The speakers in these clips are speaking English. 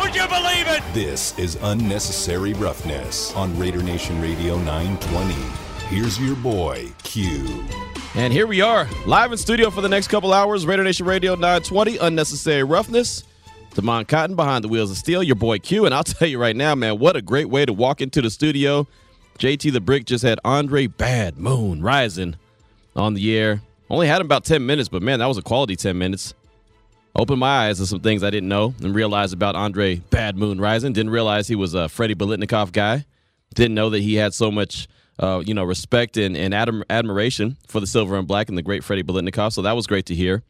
Would you believe it? This is Unnecessary Roughness on Raider Nation Radio 920. Here's your boy, Q. And here we are, live in studio for the next couple hours. Raider Nation Radio 920, Unnecessary Roughness. Damon Cotton behind the wheels of steel, your boy Q. And I'll tell you right now, man, what a great way to walk into the studio. JT the Brick just had Andre Bad Moon Rison on the air. Only had him about 10 minutes, but man, that was a quality 10 minutes. Opened my eyes to some things I didn't know and realized about Andre Bad Moon Rison. Didn't realize he was a Freddie Biletnikoff guy. Didn't know that he had so much uh, you know, respect and, and adm- admiration for the silver and black and the great Freddie Biletnikoff. So that was great to hear.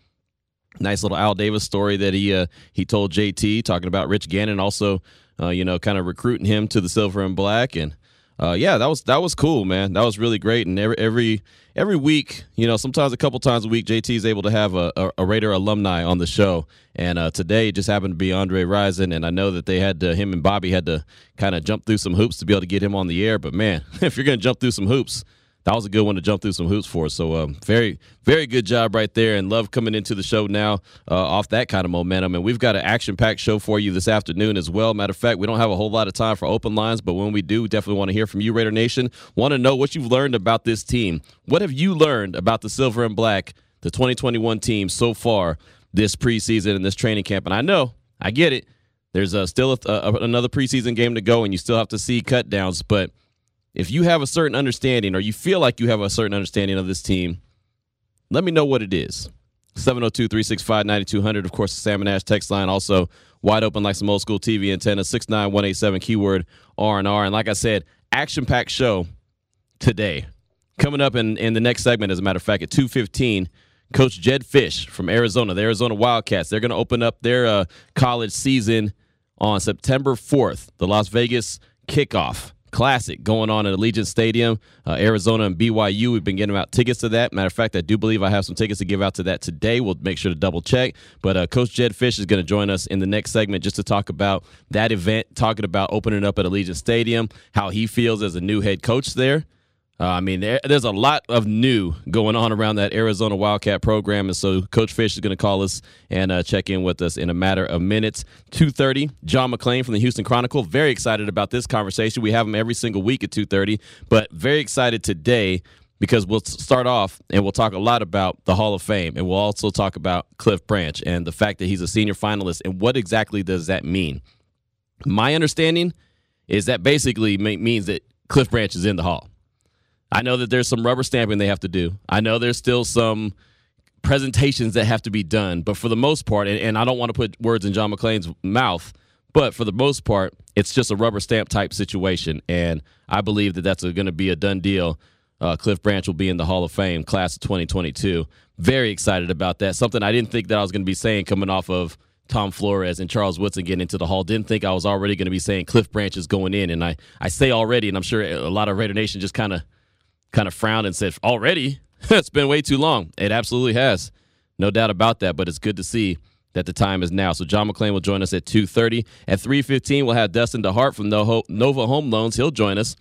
Nice little Al Davis story that he uh, he told JT talking about Rich Gannon, also uh, you know, kind of recruiting him to the silver and black, and uh, yeah, that was that was cool, man. That was really great. And every every every week, you know, sometimes a couple times a week, JT is able to have a, a, a Raider alumni on the show. And uh, today it just happened to be Andre Rison, and I know that they had to, him and Bobby had to kind of jump through some hoops to be able to get him on the air. But man, if you're gonna jump through some hoops, that was a good one to jump through some hoops for. So um, very, very good job right there, and love coming into the show now uh, off that kind of momentum. And we've got an action-packed show for you this afternoon as well. Matter of fact, we don't have a whole lot of time for open lines, but when we do, definitely want to hear from you, Raider Nation. Want to know what you've learned about this team. What have you learned about the Silver and Black, the 2021 team so far this preseason and this training camp? And I know, I get it. There's uh, still a, another preseason game to go, and you still have to see cut downs, but if you have a certain understanding or you feel like you have a certain understanding of this team, let me know what it is. 702 365 9200. Of course, the Salmon Ash text line also wide open like some old school TV antenna. 69187 keyword R&R. And like I said, action packed show today. Coming up in, in the next segment, as a matter of fact, at 215, Coach Jedd Fisch from Arizona, the Arizona Wildcats. They're going to open up their uh, college season on September 4th, the Las Vegas kickoff. Classic going on at Allegiant Stadium, uh, Arizona and BYU. We've been getting out tickets to that. Matter of fact, I do believe I have some tickets to give out to that today. We'll make sure to double check. But uh, Coach Jedd Fisch is going to join us in the next segment just to talk about that event, talking about opening up at Allegiant Stadium, how he feels as a new head coach there. Uh, I mean, there, there's a lot of new going on around that Arizona Wildcat program, and so Coach Fisch is going to call us and uh, check in with us in a matter of minutes. Two thirty, John McClain from the Houston Chronicle. Very excited about this conversation. We have him every single week at two thirty, but very excited today because we'll start off and we'll talk a lot about the Hall of Fame, and we'll also talk about Cliff Branch and the fact that he's a senior finalist and what exactly does that mean. My understanding is that basically means that Cliff Branch is in the Hall. I know that there's some rubber stamping they have to do. I know there's still some presentations that have to be done, but for the most part, and, and I don't want to put words in John McClain's mouth, but for the most part, it's just a rubber stamp type situation, and I believe that that's going to be a done deal. Uh, Cliff Branch will be in the Hall of Fame class of 2022. Very excited about that. Something I didn't think that I was going to be saying coming off of Tom Flores and Charles Woodson getting into the Hall. Didn't think I was already going to be saying Cliff Branch is going in, and I I say already, and I'm sure a lot of Raider Nation just kind of kind of frowned and said, Already? it's been way too long. It absolutely has. No doubt about that, but it's good to see that the time is now. So John McClain will join us at 2.30. At 3.15, we'll have Dustin DeHart from Nova Home Loans. He'll join us.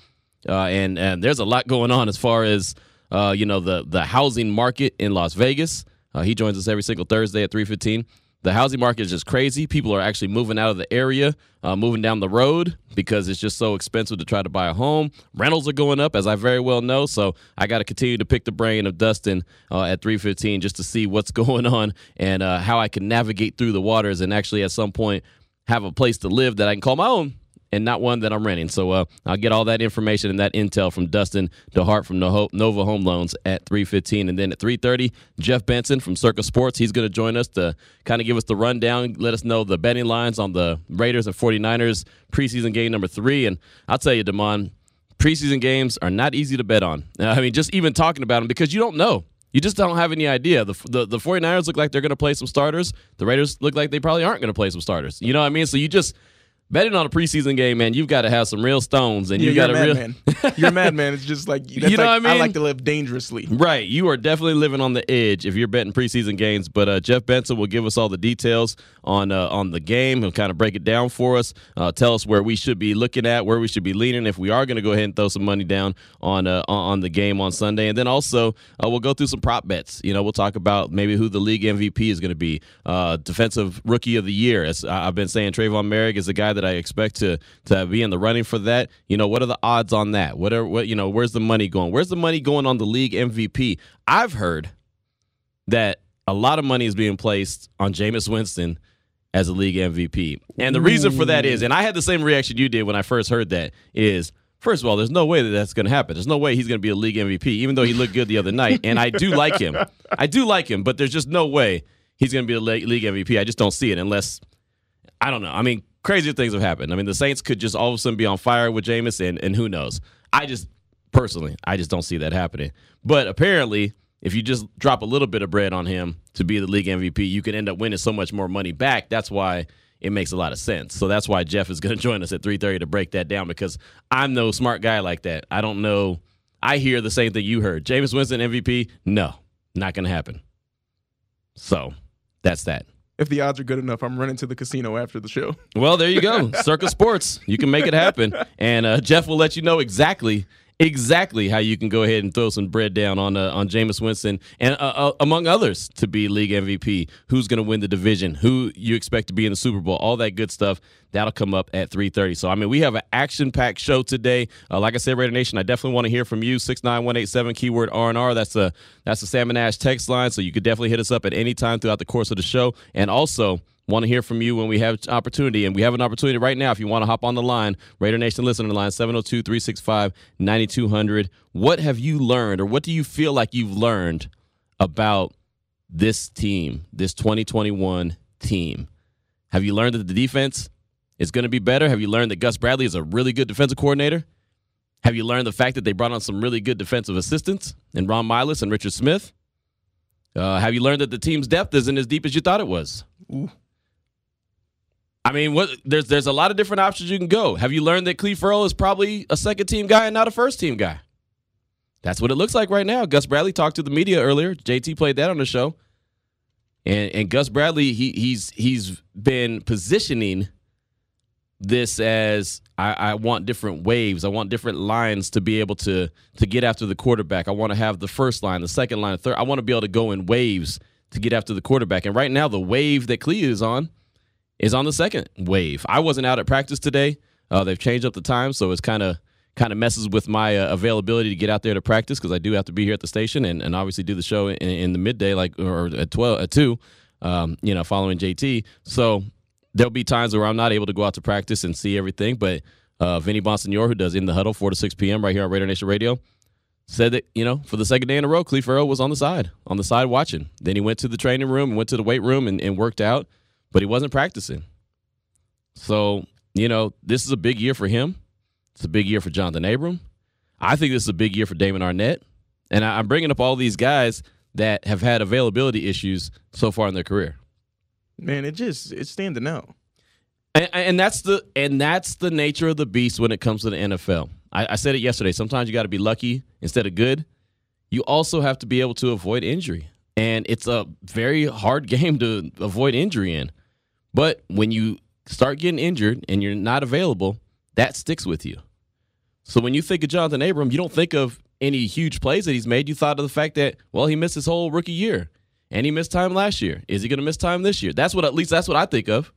Uh, and, and there's a lot going on as far as, uh, you know, the, the housing market in Las Vegas. Uh, he joins us every single Thursday at 3.15 the housing market is just crazy. People are actually moving out of the area, uh, moving down the road because it's just so expensive to try to buy a home. Rentals are going up, as I very well know. So I got to continue to pick the brain of Dustin uh, at 315 just to see what's going on and uh, how I can navigate through the waters and actually at some point have a place to live that I can call my own and not one that I'm renting. So uh, I'll get all that information and that intel from Dustin DeHart from Nova Home Loans at 3:15, and then at 3:30, Jeff Benson from Circa Sports. He's going to join us to kind of give us the rundown, let us know the betting lines on the Raiders and 49ers preseason game number three. And I'll tell you, Demond, preseason games are not easy to bet on. I mean, just even talking about them because you don't know. You just don't have any idea. The, the, the 49ers look like they're going to play some starters. The Raiders look like they probably aren't going to play some starters. You know what I mean? So you just betting on a preseason game, man, you've got to have some real stones, and Yeah, you got to real. you're a madman. It's just like that's You know like, what I mean? I like to live dangerously. Right, you are definitely living on the edge if you're betting preseason games. But uh, Jeff Benson will give us all the details on uh, on the game. He'll kind of break it down for us, uh, tell us where we should be looking at, where we should be leaning if we are going to go ahead and throw some money down on uh, on on the game on Sunday. And then also uh, we'll go through some prop bets. You know, we'll talk about maybe who the league MVP is going to be, uh, defensive rookie of the year. As I've been saying, Trevon Moehrig is the guy that I expect to to be in the running for that. You know, what are the odds on that? What are what you know? Where's the money going? Where's the money going on the league MVP? I've heard that a lot of money is being placed on Jameis Winston as a league MVP. And the reason for that is, and I had the same reaction you did when I first heard that, is first of all, there's no way that that's going to happen. There's no way he's going to be a league MVP, even though he looked good the other night. And I do like him. I do like him, but there's just no way he's going to be a league MVP. I just don't see it unless, I don't know. I mean, crazier things have happened. I mean, the Saints could just all of a sudden be on fire with Jameis, and, and who knows? I just, personally, I just don't see that happening. But apparently, if you just drop a little bit of bread on him to be the league MVP, you can end up winning so much more money back. That's why it makes a lot of sense. So that's why Jeff is going to join us at 3:30 to break that down because I'm no smart guy like that. I don't know. I hear the same thing you heard. Jameis Winston MVP? No, not going to happen. So that's that. If the odds are good enough, I'm running to the casino after the show. Well, there you go. Circa Sports. You can make it happen. And uh, Jeff will let you know exactly exactly how you can go ahead and throw some bread down on uh, on Jameis Winston and uh, uh, among others to be league MVP. Who's going to win the division? Who you expect to be in the Super Bowl? All that good stuff. That'll come up at 3:30. So I mean, we have an action-packed show today. Uh, like I said, Raider Nation, I definitely want to hear from you. Six nine one eight seven keyword R and R. That's a that's the Salmon Ash text line. So you could definitely hit us up at any time throughout the course of the show. And also want to hear from you when we have opportunity and we have an opportunity right now. If you want to hop on the line raider nation listener line 702-365-9200 what have you learned or what do you feel like you've learned about this team this 2021 team? Have you learned that the defense is going to be better? Have you learned that gus bradley is a really good defensive coordinator? Have you learned the fact that they brought on some really good defensive assistants in ron milas and richard smith? Uh, have you learned that the team's depth isn't as deep as you thought it was? Ooh. I mean, what there's there's a lot of different options you can go. Have you learned that Clelin Ferrell is probably a second team guy and not a first team guy? That's what it looks like right now. Gus Bradley talked to the media earlier. JT played that on the show. And and Gus Bradley, he he's he's been positioning this as I, I want different waves. I want different lines to be able to to get after the quarterback. I want to have the first line, the second line, the third. I want to be able to go in waves to get after the quarterback. And right now, the wave that Clelin is on is on the second wave. I wasn't out at practice today. Uh, they've changed up the time, so it's kind of kind of messes with my uh, availability to get out there to practice because I do have to be here at the station and, and obviously do the show in, in the midday, like or at twelve at two, um, you know, following JT. So there'll be times where I'm not able to go out to practice and see everything. But uh, Vinny Bonsignore, who does in the huddle four to six p.m. right here on Raider Nation Radio, said that you know for the second day in a row, Clelin Ferrell was on the side, on the side watching. Then he went to the training room and went to the weight room and, and worked out but he wasn't practicing. So, you know, this is a big year for him. It's a big year for Jonathan Abram. I think this is a big year for Damon Arnette. And I- I'm bringing up all these guys that have had availability issues so far in their career. Man, it just it's standing out. And, and that's the and that's the nature of the beast when it comes to the NFL. I, I said it yesterday. Sometimes you got to be lucky instead of good. You also have to be able to avoid injury, and it's a very hard game to avoid injury in. But when you start getting injured and you're not available, that sticks with you. So when you think of Jonathan Abram, you don't think of any huge plays that he's made. You thought of the fact that well, he missed his whole rookie year, and he missed time last year. Is he going to miss time this year? That's what at least that's what I think of.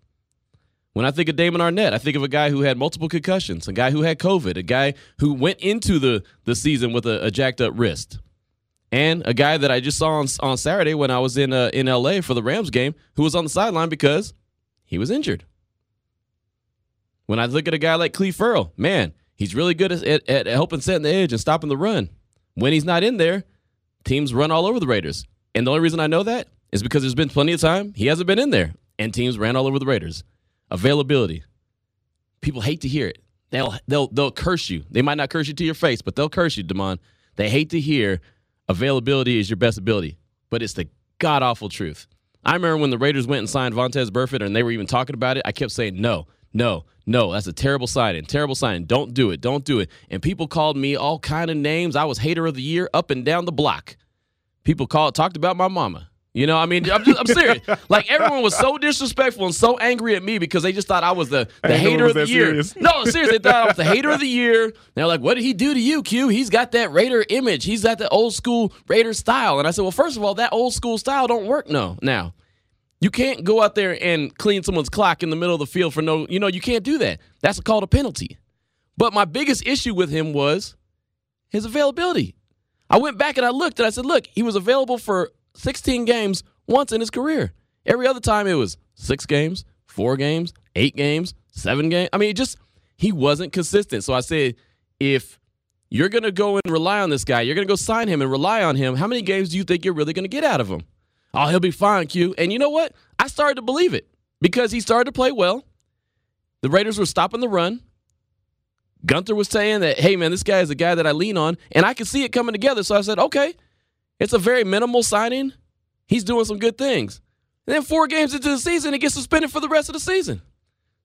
When I think of Damon Arnette, I think of a guy who had multiple concussions, a guy who had COVID, a guy who went into the, the season with a, a jacked up wrist, and a guy that I just saw on, on Saturday when I was in uh, in LA for the Rams game who was on the sideline because he was injured. When I look at a guy like Clelin Ferrell, man, he's really good at, at, at helping setting the edge and stopping the run. When he's not in there, teams run all over the Raiders. And the only reason I know that is because there's been plenty of time he hasn't been in there, and teams ran all over the Raiders. Availability. People hate to hear it. They'll they'll they'll curse you. They might not curse you to your face, but they'll curse you, Damon. They hate to hear availability is your best ability, but it's the god awful truth. I remember when the Raiders went and signed Vontaze Burfict, and they were even talking about it. I kept saying, "No, no, no, that's a terrible signing. Terrible signing. Don't do it. Don't do it. And people called me all kind of names. I was hater of the year up and down the block. People called talked about my mama. You know, I mean, I'm, just, I'm serious. like everyone was so disrespectful and so angry at me because they just thought I was the, the hater of the year. Serious. No, seriously, they thought I was the hater of the year. They're like, "What did he do to you, Q? He's got that Raider image. He's got the old school Raider style." And I said, "Well, first of all, that old school style don't work no now. You can't go out there and clean someone's clock in the middle of the field for no, you know, you can't do that. That's called a penalty." But my biggest issue with him was his availability. I went back and I looked and I said, "Look, he was available for 16 games once in his career. Every other time it was six games, four games, eight games, seven games. I mean, it just he wasn't consistent. So I said, if you're gonna go and rely on this guy, you're gonna go sign him and rely on him. How many games do you think you're really gonna get out of him? Oh, he'll be fine, Q. And you know what? I started to believe it because he started to play well. The Raiders were stopping the run. Guenther was saying that, hey, man, this guy is a guy that I lean on, and I could see it coming together. So I said, okay, it's a very minimal signing. He's doing some good things. And then four games into the season, he gets suspended for the rest of the season.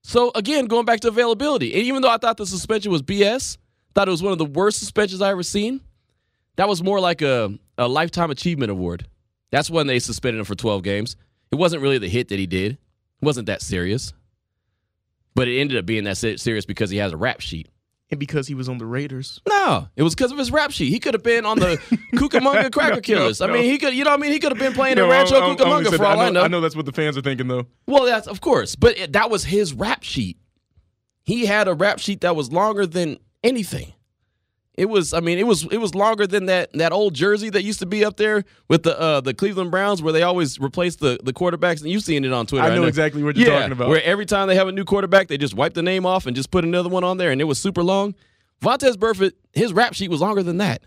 So again, going back to availability, and even though I thought the suspension was BS, thought it was one of the worst suspensions I ever seen. That was more like a, a lifetime achievement award. That's when they suspended him for 12 games. It wasn't really the hit that he did. It wasn't that serious. But it ended up being that serious because he has a rap sheet. And because he was on the Raiders. No, it was because of his rap sheet. He could have been on the Cucamonga Cracker Killers. I no. mean, he could, you know, what I mean, he could have been playing in Rancho I- I only Cucamonga for all I know. I know that's what the fans are thinking, though. Well, that's of course, but it, that was his rap sheet. He had a rap sheet that was longer than anything. It was, I mean, it was it was longer than that that old jersey that used to be up there with the uh, the Cleveland Browns, where they always replace the the quarterbacks. And you've seen it on Twitter. I know exactly what you're yeah, talking about. Where every time they have a new quarterback, they just wipe the name off and just put another one on there, and it was super long. Vontaze Burfict, his rap sheet was longer than that.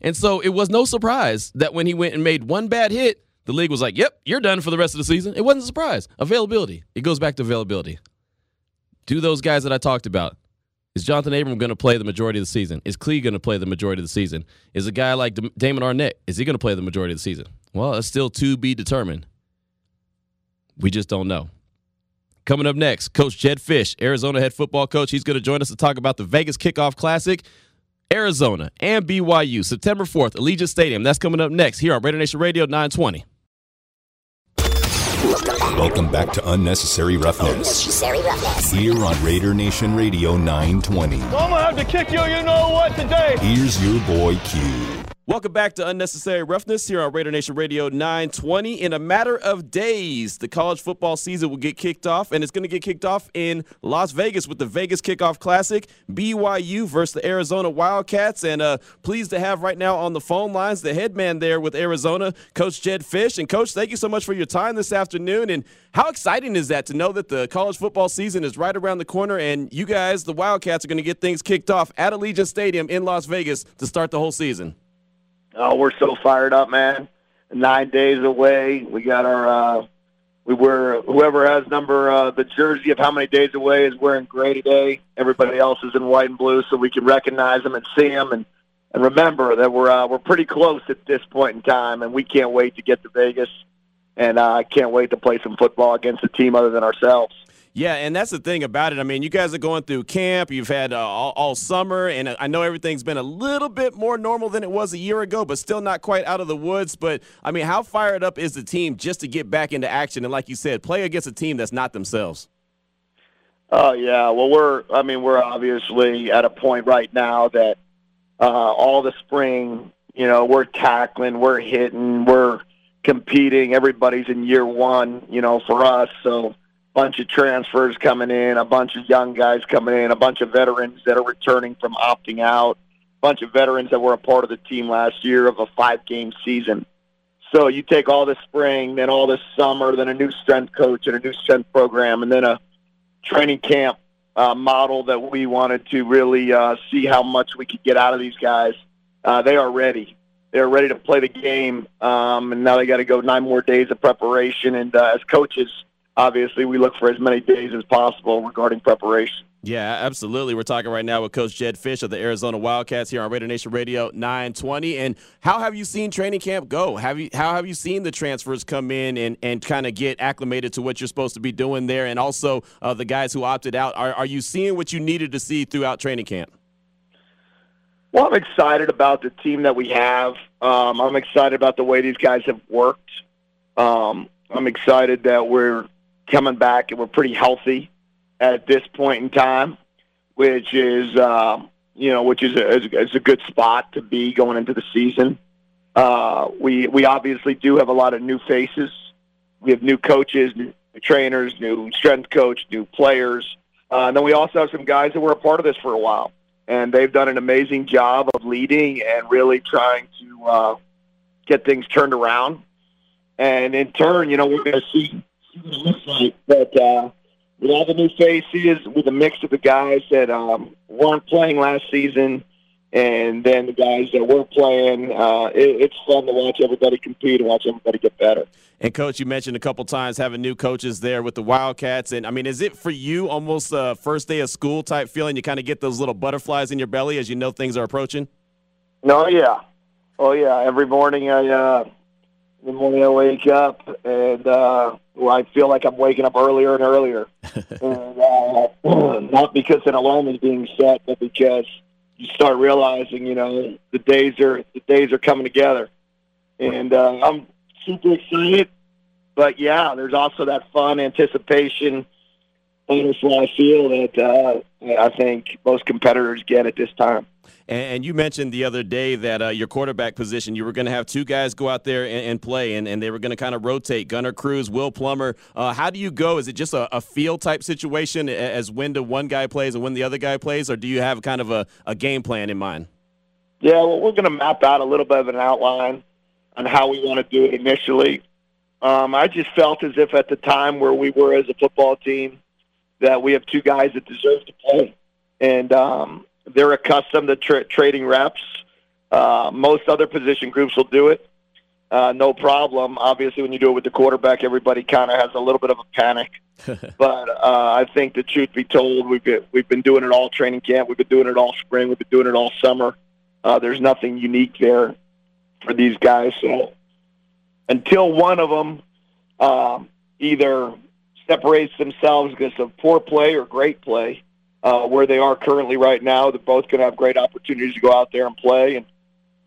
And so it was no surprise that when he went and made one bad hit, the league was like, yep, you're done for the rest of the season. It wasn't a surprise. Availability. It goes back to availability. Do those guys that I talked about. Is Jonathan Abram going to play the majority of the season? Is Clee going to play the majority of the season? Is a guy like Damon Arnette, is he going to play the majority of the season? Well, it's still to be determined. We just don't know. Coming up next, Coach Jedd Fisch, Arizona head football coach. He's going to join us to talk about the Vegas Kickoff Classic, Arizona and BYU, September 4th, Allegiant Stadium. That's coming up next here on Raider Nation Radio 920. Welcome back to Unnecessary Roughness Unnecessary roughness. here on Raider Nation Radio 920. I'm gonna have to kick you, you know what, today. Here's your boy Q. Welcome back to Unnecessary Roughness here on Raider Nation Radio 920. In a matter of days, the college football season will get kicked off, and it's going to get kicked off in Las Vegas with the Vegas Kickoff Classic, BYU versus the Arizona Wildcats. And uh, pleased to have right now on the phone lines the head man there with Arizona, Coach Jedd Fisch. And, Coach, thank you so much for your time this afternoon. And how exciting is that to know that the college football season is right around the corner, and you guys, the Wildcats, are going to get things kicked off at Allegiant Stadium in Las Vegas to start the whole season? Oh, we're so fired up, man. Nine days away. We got our uh we were whoever has number uh the jersey of how many days away is wearing gray today. Everybody else is in white and blue so we can recognize them and see them and and remember that we're uh, we're pretty close at this point in time and we can't wait to get to Vegas and uh, I can't wait to play some football against a team other than ourselves. Yeah, and that's the thing about it. I mean, you guys are going through camp. You've had uh, all, all summer, and I know everything's been a little bit more normal than it was a year ago, but still not quite out of the woods. But I mean, how fired up is the team just to get back into action and, like you said, play against a team that's not themselves? Oh yeah, well we're I mean we're obviously at a point right now that uh, all the spring, you know, we're tackling, we're hitting, we're competing. Everybody's in year one, you know, for us. So bunch of transfers coming in, a bunch of young guys coming in, a bunch of veterans that are returning from opting out, a bunch of veterans that were a part of the team last year of a five game season. So you take all this spring, then all this summer, then a new strength coach and a new strength program, and then a training camp uh, model that we wanted to really uh, see how much we could get out of these guys. Uh, they are ready. They're ready to play the game, um, and now they got to go nine more days of preparation. And uh, as coaches, obviously we look for as many days as possible regarding preparation. Yeah, absolutely. We're talking right now with Coach Jedd Fisch of the Arizona Wildcats here on Raider Nation Radio 920. And how have you seen training camp go? Have you how have you seen the transfers come in and, and kind of get acclimated to what you're supposed to be doing there? And also uh, the guys who opted out. Are, are you seeing what you needed to see throughout training camp? Well, I'm excited about the team that we have. Um, I'm excited about the way these guys have worked. Um, I'm excited that we're coming back and we're pretty healthy at this point in time, which is uh, you know which is a, is a good spot to be going into the season. Uh, we we obviously do have a lot of new faces. We have new coaches, new trainers, new strength coach, new players, uh, and then we also have some guys that were a part of this for a while, and they've done an amazing job of leading and really trying to uh, get things turned around. And in turn, you know, we're going to see what it looks like, but. Uh, with all the new faces, with a mix of the guys that um, weren't playing last season, and then the guys that were playing, uh, it, it's fun to watch everybody compete and watch everybody get better. And coach, you mentioned a couple times having new coaches there with the Wildcats, and I mean, is it for you almost a first day of school type feeling? You kind of get those little butterflies in your belly as you know things are approaching. No, yeah, oh yeah. Every morning I, uh, the morning I wake up and. Uh, I feel like I'm waking up earlier and earlier. and, uh, not because an alarm is being set, but because you start realizing, you know, the days are the days are coming together. And uh, I'm super excited. But yeah, there's also that fun anticipation butterfly feel that uh, I think most competitors get at this time. And, you mentioned the other day that uh, your quarterback position, you were going to have two guys go out there and, and play, and, and, they were going to kind of rotate Gunner Cruz, Will Plummer. Uh, how do you go? Is it just a, a field type situation as when the one guy plays and when the other guy plays, or do you have kind of a, a game plan in mind? Yeah, well, we're going to map out a little bit of an outline on how we want to do it initially. Um, I just felt as if at the time where we were as a football team that we have two guys that deserve to play. And um, they're accustomed to tra- trading reps. Uh, most other position groups will do it. Uh, no problem. Obviously, when you do it with the quarterback, everybody kind of has a little bit of a panic. but uh, I think the truth be told, we've been, we've been doing it all training camp. We've been doing it all spring. We've been doing it all summer. Uh, there's nothing unique there for these guys. So until one of them um, either separates themselves because of poor play or great play, uh, where they are currently right now. They're both going to have great opportunities to go out there and play, and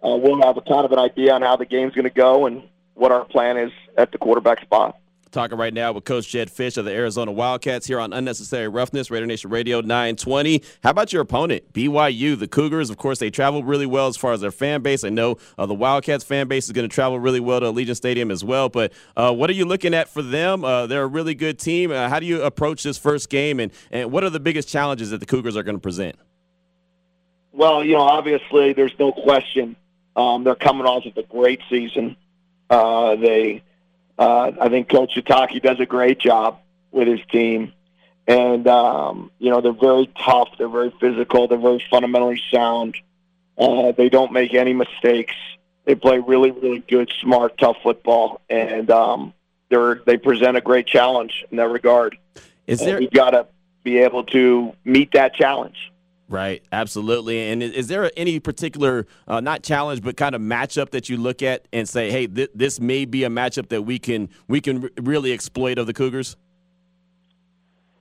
uh, we'll have a kind of an idea on how the game's going to go and what our plan is at the quarterback spot. Talking right now with Coach Jedd Fisch of the Arizona Wildcats here on Unnecessary Roughness, Raider Nation Radio 920. How about your opponent, BYU, the Cougars? Of course, they travel really well as far as their fan base. I know uh, the Wildcats fan base is going to travel really well to Allegiant Stadium as well. But uh, what are you looking at for them? Uh, they're a really good team. Uh, how do you approach this first game, and, and what are the biggest challenges that the Cougars are going to present? Well, you know, obviously, there's no question um, they're coming off of a great season. Uh, they uh, I think Coach Sitake does a great job with his team. And, um, you know, they're very tough. They're very physical. They're very fundamentally sound. Uh, they don't make any mistakes. They play really, really good, smart, tough football. And um, they're, they present a great challenge in that regard. Is there... we've got to be able to meet that challenge. Right, absolutely. And is, there any particular, uh, not challenge, but kind of matchup that you look at and say, "Hey, th- this may be a matchup that we can we can r- really exploit of the Cougars"?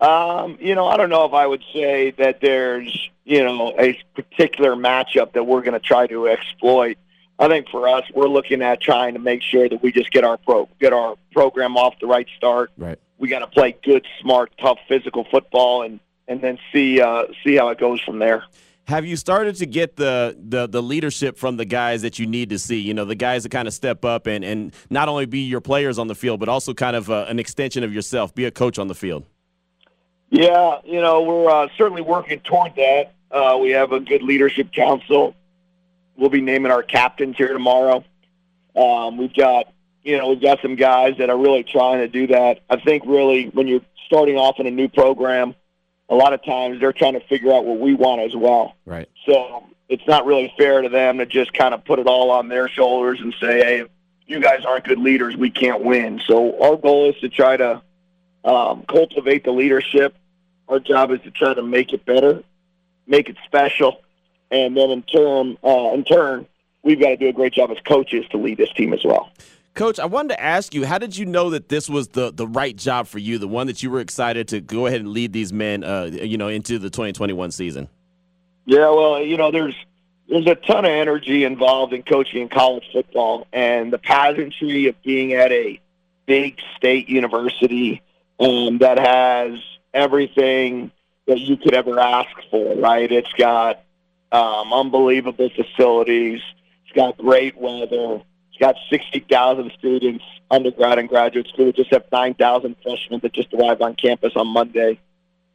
Um, you know, I don't know if I would say that there's you know a particular matchup that we're going to try to exploit. I think for us, we're looking at trying to make sure that we just get our pro get our program off the right start. Right. We got to play good, smart, tough, physical football and and then see uh, see how it goes from there. Have you started to get the, the the leadership from the guys that you need to see? You know, the guys that kind of step up and, and not only be your players on the field, but also kind of uh, an extension of yourself, be a coach on the field. Yeah, you know, we're uh, certainly working toward that. Uh, we have a good leadership council. We'll be naming our captains here tomorrow. Um, we've got, you know, we've got some guys that are really trying to do that. I think really when you're starting off in a new program, a lot of times they're trying to figure out what we want as well. Right. So it's not really fair to them to just kind of put it all on their shoulders and say, "Hey, you guys aren't good leaders. We can't win." So our goal is to try to um, cultivate the leadership. Our job is to try to make it better, make it special, and then in turn, uh, in turn, we've got to do a great job as coaches to lead this team as well. Coach, I wanted to ask you, how did you know that this was the the right job for you, the one that you were excited to go ahead and lead these men, uh, you know, into the 2021 season? Yeah, well, you know, there's there's a ton of energy involved in coaching in college football, and the pageantry of being at a big state university um, that has everything that you could ever ask for. Right? It's got um, unbelievable facilities. It's got great weather. It's got 60,000 students, undergrad and graduate school. We just have 9,000 freshmen that just arrived on campus on Monday.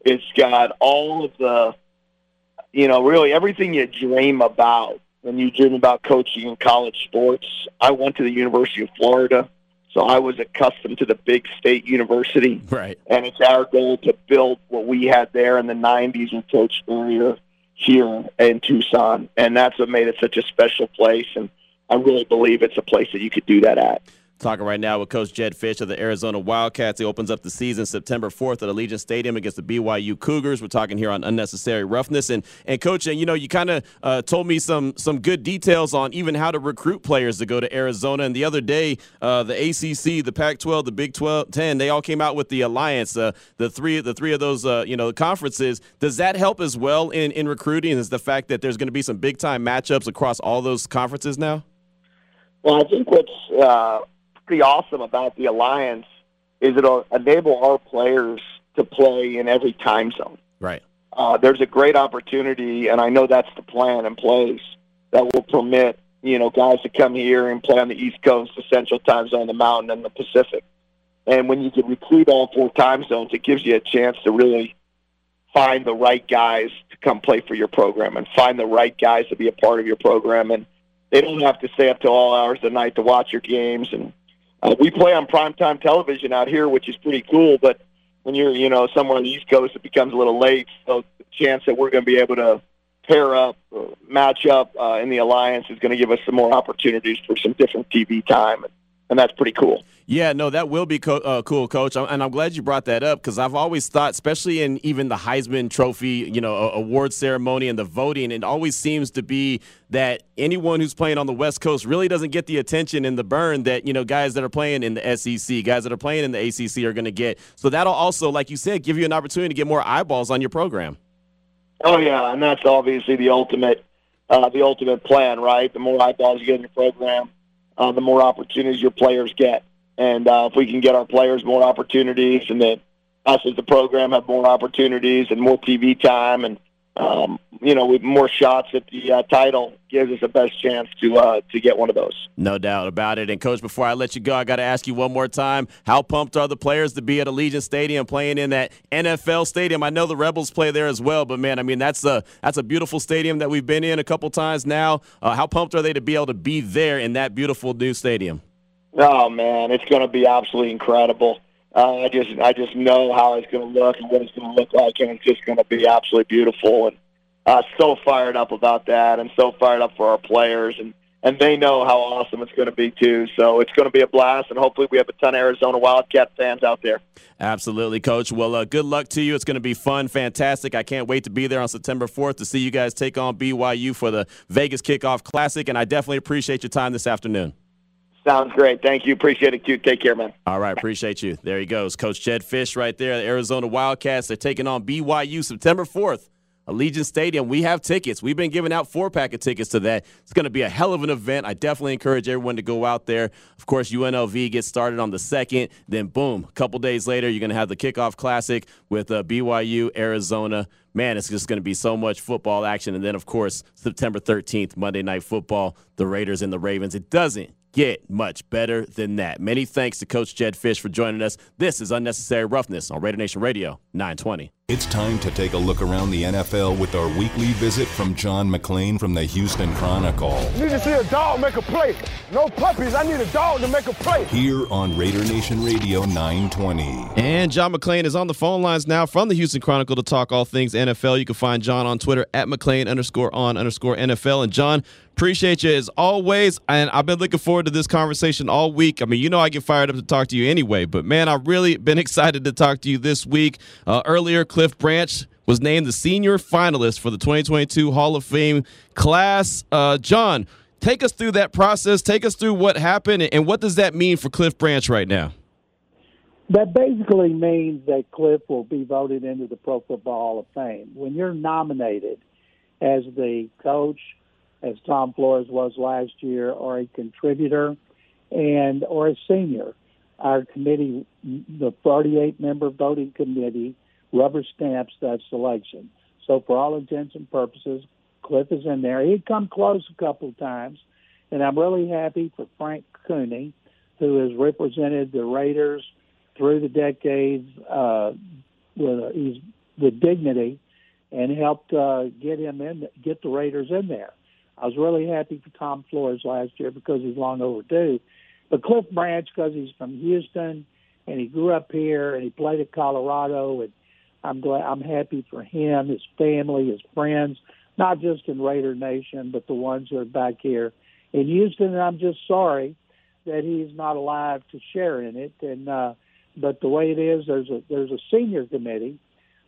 It's got all of the, you know, really everything you dream about when you dream about coaching in college sports. I went to the University of Florida, so I was accustomed to the big state university. Right. And it's our goal to build what we had there in the 90s with Coach Spurrier here in Tucson. And that's what made it such a special place. And I really believe it's a place that you could do that at. Talking right now with Coach Jedd Fisch of the Arizona Wildcats. He opens up the season September 4th at Allegiant Stadium against the BYU Cougars. We're talking here on unnecessary roughness. And and Coach, you know, you kind of uh, told me some some good details on even how to recruit players to go to Arizona. And the other day, uh, the ACC, the Pac-12, the Big 12, 10, they all came out with the alliance. Uh, the three the three of those uh, you know conferences. Does that help as well in in recruiting? Is the fact that there's going to be some big time matchups across all those conferences now? Well, I think what's uh, pretty awesome about the alliance is it'll enable our players to play in every time zone. Right. Uh, there's a great opportunity, and I know that's the plan in place that will permit you know guys to come here and play on the East Coast, the Central Time Zone, the Mountain, and the Pacific. And when you can recruit all four time zones, it gives you a chance to really find the right guys to come play for your program and find the right guys to be a part of your program. And they don't have to stay up till all hours of the night to watch your games. And uh, we play on primetime television out here, which is pretty cool. But when you're, you know, somewhere on the East Coast, it becomes a little late. So the chance that we're going to be able to pair up, match up uh, in the alliance is going to give us some more opportunities for some different TV time, and that's pretty cool. Yeah, no, that will be co- uh, cool, Coach, and I'm glad you brought that up because I've always thought, especially in even the Heisman Trophy, you know, award ceremony and the voting, it always seems to be that anyone who's playing on the West Coast really doesn't get the attention and the burn that you know guys that are playing in the SEC, guys that are playing in the ACC are going to get. So that'll also, like you said, give you an opportunity to get more eyeballs on your program. Oh yeah, and that's obviously the ultimate, uh, the ultimate plan, right? The more eyeballs you get in your program, uh, the more opportunities your players get. And uh, if we can get our players more opportunities, and that us as the program have more opportunities and more TV time, and um, you know, with more shots at the uh, title, gives us the best chance to uh, to get one of those. No doubt about it. And coach, before I let you go, I got to ask you one more time: How pumped are the players to be at Allegiant Stadium, playing in that NFL stadium? I know the Rebels play there as well, but man, I mean that's a that's a beautiful stadium that we've been in a couple times now. Uh, how pumped are they to be able to be there in that beautiful new stadium? Oh man, it's going to be absolutely incredible. Uh, I just I just know how it's going to look and what it's going to look like, and it's just going to be absolutely beautiful. And uh, so fired up about that, and so fired up for our players, and and they know how awesome it's going to be too. So it's going to be a blast, and hopefully we have a ton of Arizona Wildcat fans out there. Absolutely, Coach. Well, uh, good luck to you. It's going to be fun, fantastic. I can't wait to be there on September 4th to see you guys take on BYU for the Vegas Kickoff Classic, and I definitely appreciate your time this afternoon. Sounds great. Thank you. Appreciate it, Q. Take care, man. All right. Appreciate you. There he goes. Coach Jedd Fisch right there, the Arizona Wildcats. They're taking on BYU September 4th. Allegiant Stadium. We have tickets. We've been giving out four pack of tickets to that. It's going to be a hell of an event. I definitely encourage everyone to go out there. Of course, UNLV gets started on the second. Then, boom, a couple days later, you're going to have the kickoff classic with uh, BYU, Arizona. Man, it's just going to be so much football action. And then, of course, September 13th, Monday Night Football, the Raiders and the Ravens. It doesn't get much better than that. Many thanks to Coach Jedd Fisch for joining us. This is Unnecessary Roughness on Raider Nation Radio 920. It's time to take a look around the NFL with our weekly visit from John McClain from the Houston Chronicle. Need to see a dog make a play. No puppies. I need a dog to make a play. Here on Raider Nation Radio 920. And John McClain is on the phone lines now from the Houston Chronicle to talk all things NFL. You can find John on Twitter at McClain underscore on underscore NFL. And John, appreciate you as always. And I've been looking forward to this conversation all week. I mean, you know, I get fired up to talk to you anyway, but man, I've really been excited to talk to you this week. Uh, earlier, Cliff Branch was named the senior finalist for the 2022 Hall of Fame class. Uh, John, take us through that process. Take us through what happened and what does that mean for Cliff Branch right now? That basically means that Cliff will be voted into the Pro Football Hall of Fame. When you're nominated as the coach, as Tom Flores was last year, or a contributor, and or a senior, our committee, the 48 member voting committee, rubber stamps that selection. So for all intents and purposes, Cliff is in there. He'd come close a couple of times, and I'm really happy for Frank Cooney, who has represented the Raiders through the decades uh, with he's with dignity and helped uh, get him in, get the Raiders in there. I was really happy for Tom Flores last year because he's long overdue. But Cliff Branch, because he's from Houston and he grew up here and he played at Colorado, and I'm glad I'm happy for him, his family, his friends, not just in Raider Nation, but the ones that are back here in Houston. And I'm just sorry that he's not alive to share in it. And uh, but the way it is, there's a there's a senior committee.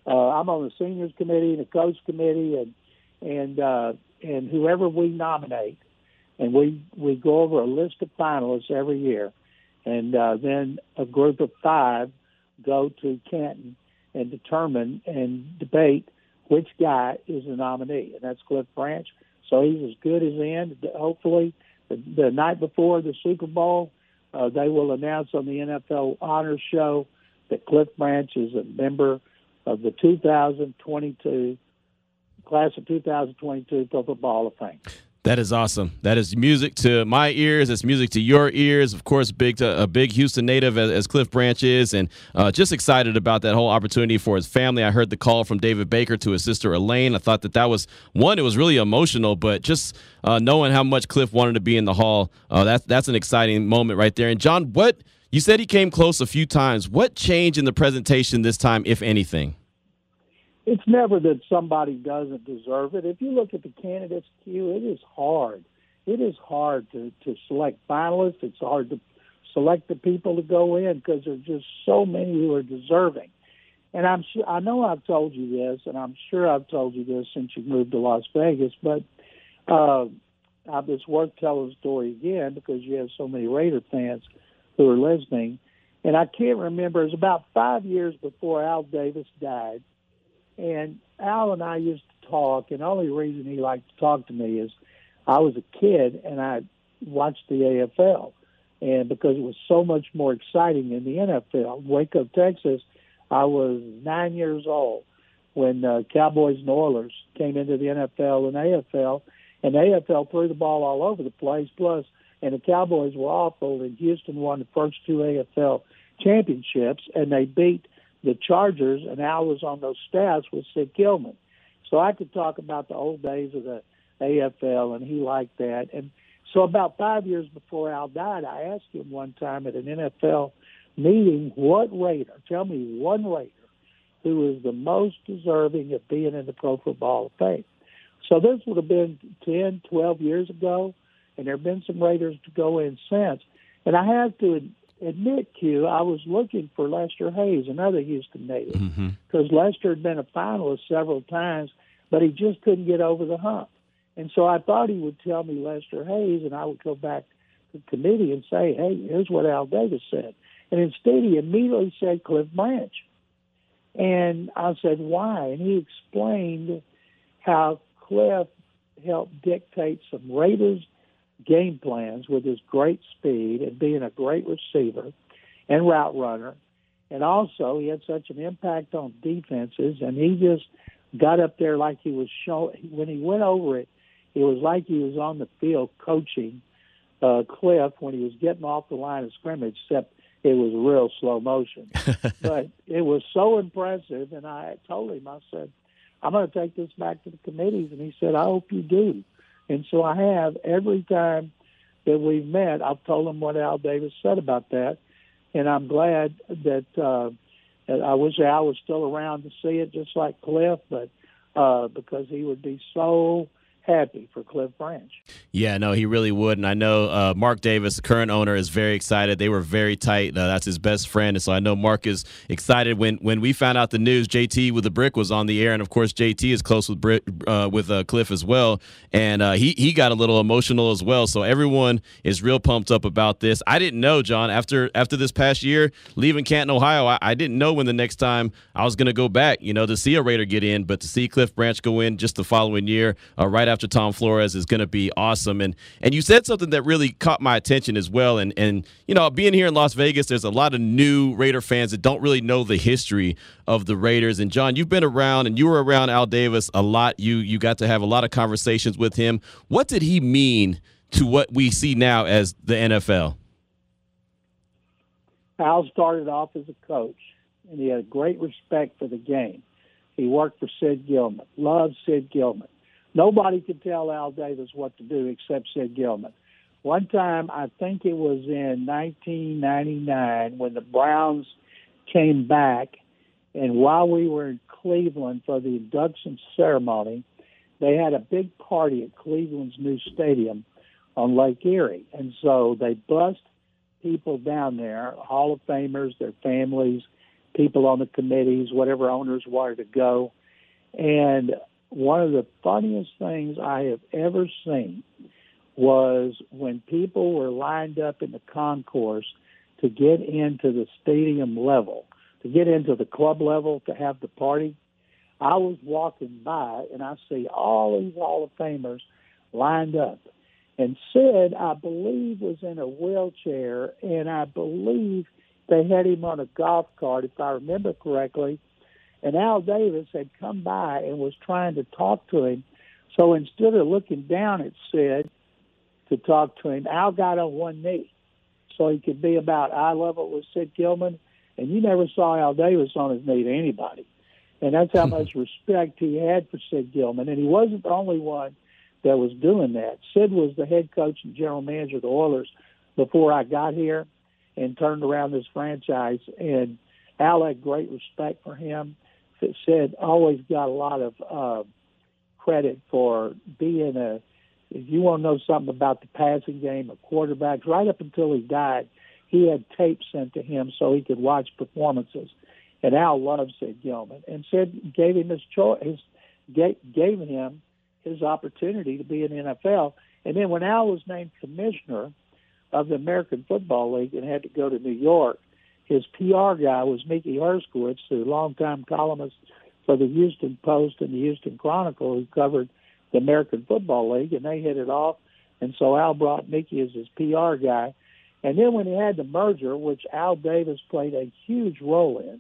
Uh, I'm on the seniors committee and the coach committee, and and uh, and whoever we nominate, and we we go over a list of finalists every year, and uh, then a group of five go to Canton and determine and debate which guy is the nominee, and that's Cliff Branch. So he's as good as in. Hopefully, the, the night before the Super Bowl, uh, they will announce on the NFL Honors Show that Cliff Branch is a member of the 2022 class of 2022 Pro Football Hall of Fame. That is awesome. That is music to my ears. It's music to your ears. Of course, big to, a big Houston native as, as Cliff Branch is, and uh, just excited about that whole opportunity for his family. I heard the call from David Baker to his sister Elaine. I thought that that was one. It was really emotional, but just uh, knowing how much Cliff wanted to be in the hall, uh, that's that's an exciting moment right there. And John, what you said he came close a few times. What changed in the presentation this time, if anything? It's never that somebody doesn't deserve it. If you look at the candidates queue, it is hard. It is hard to, to select finalists. It's hard to select the people to go in because there's just so many who are deserving. And I'm sure I know I've told you this, and I'm sure I've told you this since you moved to Las Vegas, but uh, it's worth telling the story again because you have so many Raider fans who are listening. And I can't remember. It was about five years before Al Davis died and Al and I used to talk, and the only reason he liked to talk to me is I was a kid and I watched the AFL, and because it was so much more exciting than the NFL. Waco, Texas, I was nine years old when uh, Cowboys and Oilers came into the NFL and AFL, and AFL threw the ball all over the place. Plus, and the Cowboys were awful, and Houston won the first two AFL championships, and they beat the Chargers, and Al was on those staffs with Sid Gillman. So I could talk about the old days of the AFL, and he liked that. And so about five years before Al died, I asked him one time at an NFL meeting, what Raider, tell me one Raider, who is the most deserving of being in the Pro Football Hall of Fame. So this would have been 10, 12 years ago, and there have been some Raiders to go in since. And I have to admit, Q, I was looking for Lester Hayes, another Houston native, because mm-hmm. Lester had been a finalist several times, but he just couldn't get over the hump. And so I thought he would tell me Lester Hayes, and I would go back to the committee and say, hey, here's what Al Davis said. And instead, he immediately said Cliff Branch. And I said, why? And he explained how Cliff helped dictate some Raiders game plans with his great speed and being a great receiver and route runner. And also, he had such an impact on defenses, and he just got up there like he was showing. When he went over it, it was like he was on the field coaching uh, Cliff when he was getting off the line of scrimmage, except it was real slow motion. but it was so impressive, and I told him, I said, I'm going to take this back to the committees, and he said, I hope you do. And so I have every time that we've met, I've told him what Al Davis said about that, and I'm glad that. Uh, I wish Al was still around to see it, just like Cliff, but uh, because he would be so happy for Cliff Branch. Yeah, no, he really would. And I know uh, Mark Davis, the current owner, is very excited. They were very tight. Uh, that's his best friend. And so I know Mark is excited. When when we found out the news, JT with the brick was on the air. And of course, JT is close with brick, uh, with uh, Cliff as well. And uh, he, he got a little emotional as well. So everyone is real pumped up about this. I didn't know, John, after after this past year, leaving Canton, Ohio, I, I didn't know when the next time I was going to go back, you know, to see a Raider get in. But to see Cliff Branch go in just the following year, uh, right after Tom Flores is going to be awesome. And and you said something that really caught my attention as well. And and you know, being here in Las Vegas, there's a lot of new Raider fans that don't really know the history of the Raiders. And John, you've been around and you were around Al Davis a lot. You you got to have a lot of conversations with him. What did he mean to what we see now as the NFL? Al started off as a coach, and he had great respect for the game. He worked for Sid Gillman, loved Sid Gillman. Nobody could tell Al Davis what to do except Sid Gillman. One time, I think it was in 1999, when the Browns came back, and while we were in Cleveland for the induction ceremony, they had a big party at Cleveland's new stadium on Lake Erie. And so they bussed people down there, Hall of Famers, their families, people on the committees, whatever owners wanted to go. And one of the funniest things I have ever seen was when people were lined up in the concourse to get into the stadium level, to get into the club level to have the party. I was walking by and I see all these Hall of Famers lined up. And Sid, I believe, was in a wheelchair, and I believe they had him on a golf cart, if I remember correctly. And Al Davis had come by and was trying to talk to him. So instead of looking down at Sid to talk to him, Al got on one knee so he could be about eye level with Sid Gillman. And you never saw Al Davis on his knee to anybody. And that's how much respect he had for Sid Gillman. And he wasn't the only one that was doing that. Sid was the head coach and general manager of the Oilers before I got here and turned around this franchise. And Al had great respect for him. Sid always got a lot of uh, credit for being a. If you want to know something about the passing game of quarterbacks, right up until he died, he had tape sent to him so he could watch performances. And Al loved Sid Gillman, and Sid gave him his choice. His, gave, gave him his opportunity to be in the NFL. And then when Al was named commissioner of the American Football League and had to go to New York, his PR guy was Mickey Herskowitz, the longtime columnist for the Houston Post and the Houston Chronicle, who covered the American Football League, and they hit it off. And so Al brought Mickey as his PR guy. And then when he had the merger, which Al Davis played a huge role in,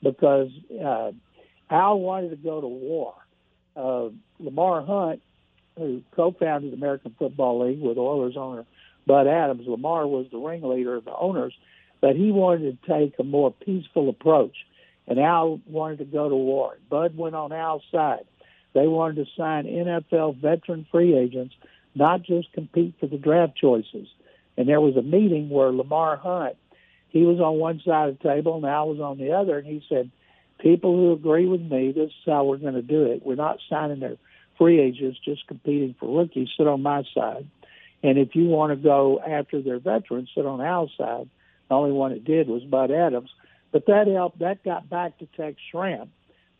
because uh, Al wanted to go to war. Uh, Lamar Hunt, who co-founded the American Football League with Oilers owner Bud Adams, Lamar was the ringleader of the owners but he wanted to take a more peaceful approach. And Al wanted to go to war. Bud went on Al's side. They wanted to sign NFL veteran free agents, not just compete for the draft choices. And there was a meeting where Lamar Hunt, he was on one side of the table and Al was on the other, and he said, People who agree with me, this is how we're going to do it. We're not signing their free agents, just competing for rookies. Sit on my side. And if you want to go after their veterans, sit on Al's side. The only one that did was Bud Adams. But that helped. That got back to Tex Schramm,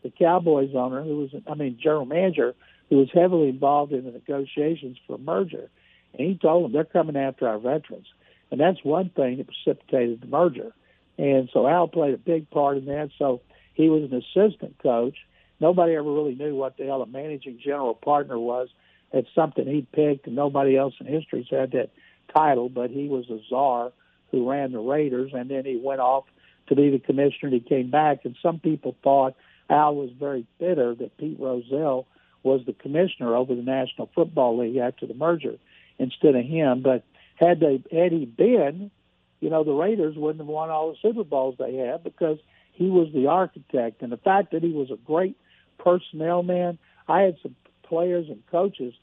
the Cowboys owner, who was, I mean, general manager, who was heavily involved in the negotiations for a merger. And he told them they're coming after our veterans. And that's one thing that precipitated the merger. And so Al played a big part in that. So he was an assistant coach. Nobody ever really knew what the hell a managing general partner was. It's something he picked, and nobody else in history's had that title. But he was a czar who ran the Raiders, and then he went off to be the commissioner. And he came back, and some people thought Al was very bitter that Pete Rozelle was the commissioner over the National Football League after the merger instead of him. But had they had he been, you know, the Raiders wouldn't have won all the Super Bowls they have because he was the architect. And the fact that he was a great personnel man, I had some players and coaches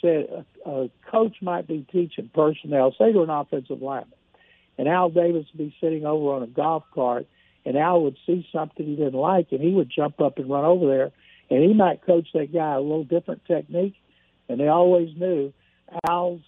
said a, a coach might be teaching personnel, say to an offensive lineman, and Al Davis would be sitting over on a golf cart, and Al would see something he didn't like, and he would jump up and run over there, and he might coach that guy a little different technique, and they always knew Al's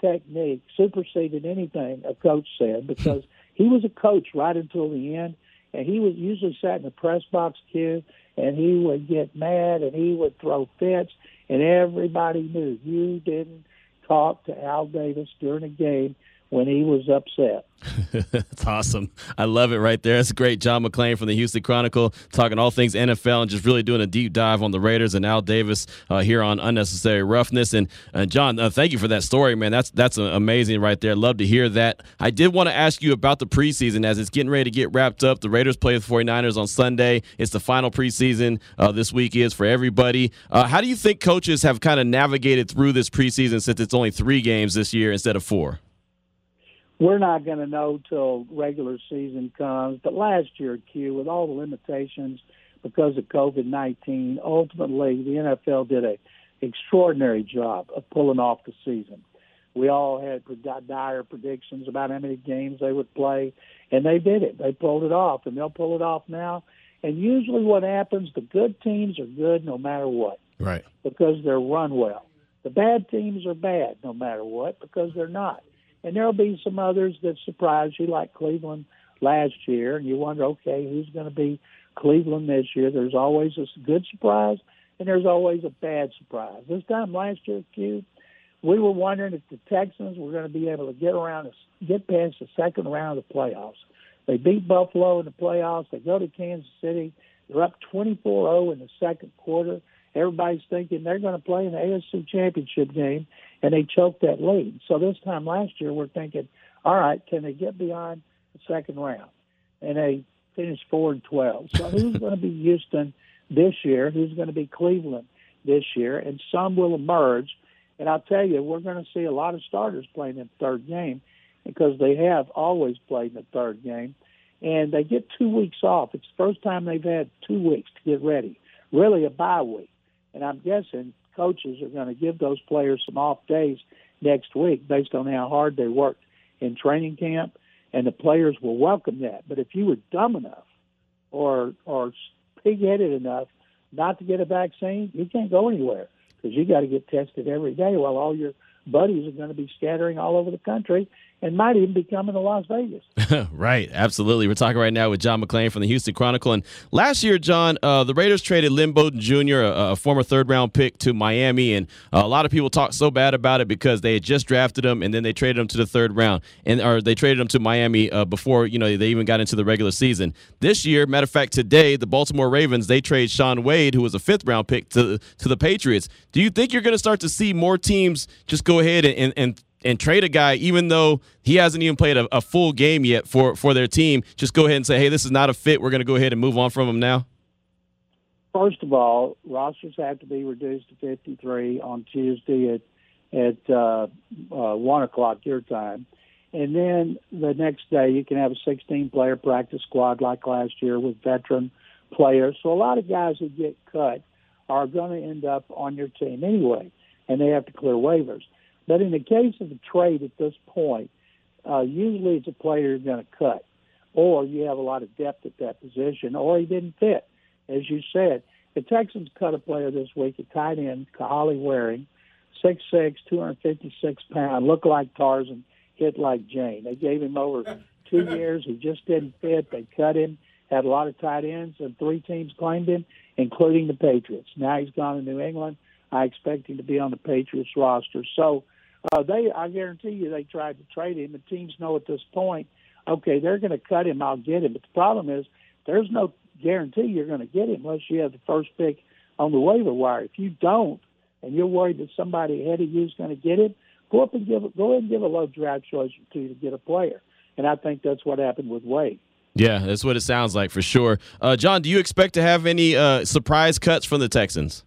technique superseded anything a coach said because he was a coach right until the end, and he was usually sat in the press box queue, and he would get mad and he would throw fits, and everybody knew. You didn't talk to Al Davis during a game when he was upset. That's awesome. I love it right there. That's great. John McClain from the Houston Chronicle talking all things NFL and just really doing a deep dive on the Raiders and Al Davis uh, here on Unnecessary Roughness. And uh, John, uh, thank you for that story, man. That's that's amazing right there. Love to hear that. I did want to ask you about the preseason as it's getting ready to get wrapped up. The Raiders play the 49ers on Sunday. It's the final preseason uh, this week is for everybody. Uh, how do you think coaches have kind of navigated through this preseason since it's only three games this year instead of four? We're not going to know till regular season comes. But last year, Q, with all the limitations because of COVID nineteen, ultimately the NFL did a extraordinary job of pulling off the season. We all had dire predictions about how many games they would play, and they did it. They pulled it off, and they'll pull it off now. And usually, what happens, the good teams are good no matter what, right? Because they're run well. The bad teams are bad no matter what because they're not. And there'll be some others that surprise you, like Cleveland last year, and you wonder, okay, who's going to be Cleveland this year? There's always a good surprise, and there's always a bad surprise. This time last year, Q, we were wondering if the Texans were going to be able to get around, get past the second round of the playoffs. They beat Buffalo in the playoffs. They go to Kansas City. They're up 24-0 in the second quarter. Everybody's thinking they're going to play in the AFC Championship game, and they choked that lead. So this time last year, we're thinking, all right, can they get beyond the second round? And they finished four and twelve. So who's going to be Houston this year? Who's going to be Cleveland this year? And some will emerge. And I'll tell you, we're going to see a lot of starters playing in the third game because they have always played in the third game. And they get two weeks off. It's the first time they've had two weeks to get ready, really a bye week. And I'm guessing coaches are going to give those players some off days next week based on how hard they worked in training camp, and the players will welcome that. But if you were dumb enough or or pig-headed enough not to get a vaccine, you can't go anywhere because you got to get tested every day while all your buddies are going to be scattering all over the country and might even be coming to Las Vegas. right, absolutely. We're talking right now with John McClain from the Houston Chronicle. And last year, John, uh, the Raiders traded Lynn Bowden Jr., a, a former third round pick, to Miami. And uh, a lot of people talk so bad about it because they had just drafted him and then they traded him to the third round. And or they traded him to Miami uh, before you know they even got into the regular season. This year, matter of fact, today, the Baltimore Ravens, they trade Shaun Wade, who was a fifth round pick, to, to the Patriots. Do you think you're going to start to see more teams just go ahead and, and and trade a guy even though he hasn't even played a, a, full game yet for for their team just go ahead and say hey this is not a fit. We're going to go ahead and move on from him now? First of all rosters have to be reduced to 53 on tuesday at at uh, uh, 1 o'clock your time. And then the next day you can have a 16 player practice squad like last year with veteran players. So a lot of guys who get cut are going to end up on your team anyway and they have to clear waivers but in the case of a trade at this point, uh, usually it's a player you're going to cut, or you have a lot of depth at that position, or he didn't fit. As you said, the Texans cut a player this week, a tight end, Kahale Warring, 6'6", 256 pound, looked like Tarzan, hit like Jane. They gave him over two years. He just didn't fit. They cut him. Had a lot of tight ends, and three teams claimed him, including the Patriots. Now he's gone to New England. I expect him to be on the Patriots roster. So uh, they, I guarantee you, they tried to trade him, and teams know at this point, okay, they're going to cut him. I'll get him. But the problem is, there's no guarantee you're going to get him unless you have the first pick on the waiver wire. If you don't, and you're worried that somebody ahead of you is going to get him, go up and give go ahead and give a low draft choice to get a player. And I think that's what happened with Wade. Yeah, that's what it sounds like for sure. Uh, John, do you expect to have any uh, surprise cuts from the Texans?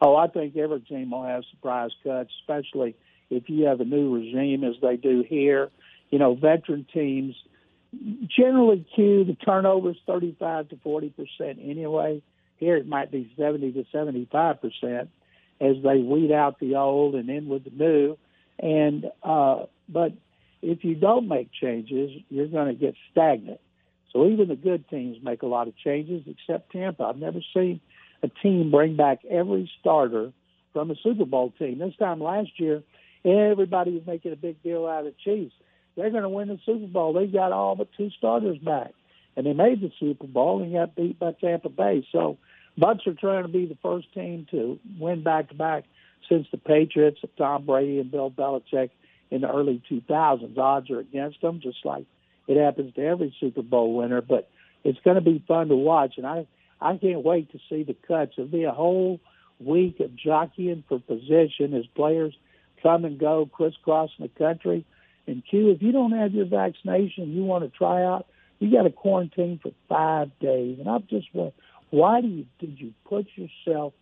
Oh, I think every team will have surprise cuts, especially if you have a new regime as they do here. you know, veteran teams generally Q the turnovers 35 to 40 percent anyway. Here it might be 70 to 75 percent as they weed out the old and in with the new. And uh, but if you don't make changes, you're going to get stagnant. So even the good teams make a lot of changes, except Tampa. I've never seen a team bring back every starter from a Super Bowl team. This time last year, everybody was making a big deal out of Chiefs. They're going to win the Super Bowl. They got all but two starters back, and they made the Super Bowl and got beat by Tampa Bay. So Bucks are trying to be the first team to win back to back since the Patriots of Tom Brady and Bill Belichick in the early 2000s. Odds are against them, just like it happens to every Super Bowl winner. But it's going to be fun to watch, and I I can't wait to see the cuts. It'll be a whole week of jockeying for position as players come and go crisscrossing the country. And Q, if you don't have your vaccination, you want to try out, you got to quarantine for five days. And I'm just wondering, why do you did you put yourself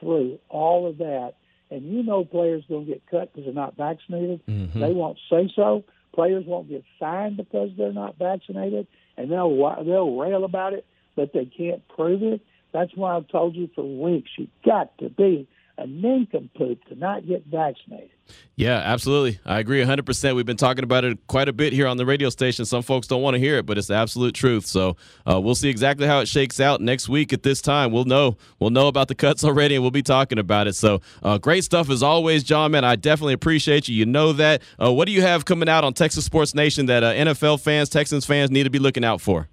through all of that? And you know players don't get cut because they're not vaccinated. Mm-hmm. They won't say so. Players won't get signed because they're not vaccinated, and they'll they'll rail about it but they can't prove it. That's why I've told you for weeks you've got to be a nincompoop to not get vaccinated. Yeah, absolutely. I agree 100%. We've been talking about it quite a bit here on the radio station. Some folks don't want to hear it, but it's the absolute truth. So uh, we'll see exactly how it shakes out next week at this time. We'll know. We'll know about the cuts already, and we'll be talking about it. So uh, great stuff as always, John, man. I definitely appreciate you. You know that. Uh, what do you have coming out on Texas Sports Nation that uh, NFL fans, Texans fans need to be looking out for?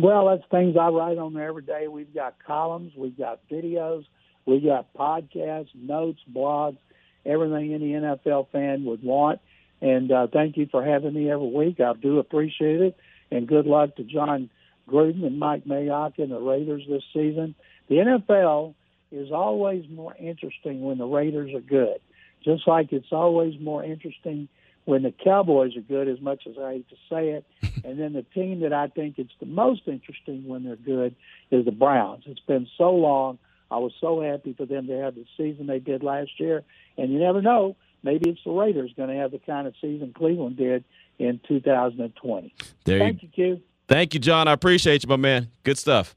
Well, that's things I write on there every day. We've got columns, we've got videos, we've got podcasts, notes, blogs, everything any NFL fan would want. And uh, thank you for having me every week. I do appreciate it. And good luck to Jon Gruden and Mike Mayock and the Raiders this season. The NFL is always more interesting when the Raiders are good, just like it's always more interesting when the Cowboys are good, as much as I hate to say it. and then the team that I think it's the most interesting when they're good is the Browns. It's been so long. I was so happy for them to have the season they did last year. And you never know, maybe it's the Raiders going to have the kind of season Cleveland did in 2020. There Thank you, you, Q. Thank you, John. I appreciate you, my man. Good stuff.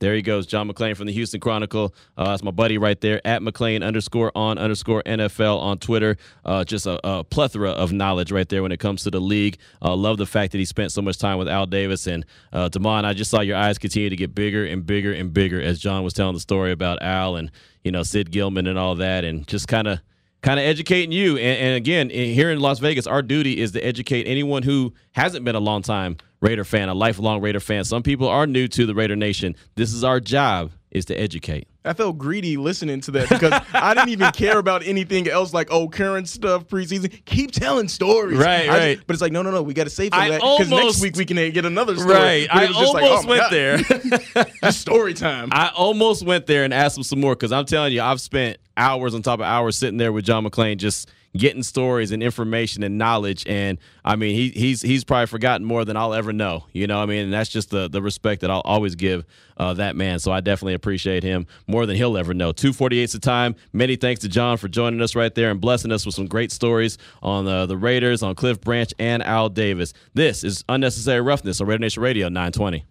There he goes, John McClain from the Houston Chronicle. Uh, that's my buddy right there at McClain underscore on underscore NFL on Twitter. Uh, just a, a, plethora of knowledge right there when it comes to the league. Uh, love the fact that he spent so much time with Al Davis and uh, Damon. I just saw your eyes continue to get bigger and bigger and bigger as John was telling the story about Al and you know Sid Gillman and all that, and just kind of kind of educating you. And, and, again, here in Las Vegas, our duty is to educate anyone who hasn't been a long time Raider fan, a lifelong Raider fan. Some people are new to the Raider Nation. This is our job is to educate. I felt greedy listening to that because I didn't even care about anything else like oh current stuff preseason. Keep telling stories, right? I right. Just, but it's like no, no, no. We got to save some I that because next week we can get another story. Right. I it was just almost like, oh went God. there. Just story time. I almost went there and asked him some more because I'm telling you, I've spent hours on top of hours sitting there with John McClain just getting stories and information and knowledge. And I mean, he, he's he's probably forgotten more than I'll ever know. You know, I mean, and that's just the the respect that I'll always give uh, that man. So I definitely appreciate him more than he'll ever know. Two forty eight's the time. Many thanks to John for joining us right there and blessing us with some great stories on uh, the Raiders, on Cliff Branch and Al Davis. This is unnecessary roughness on Raider Nation Radio nine twenty.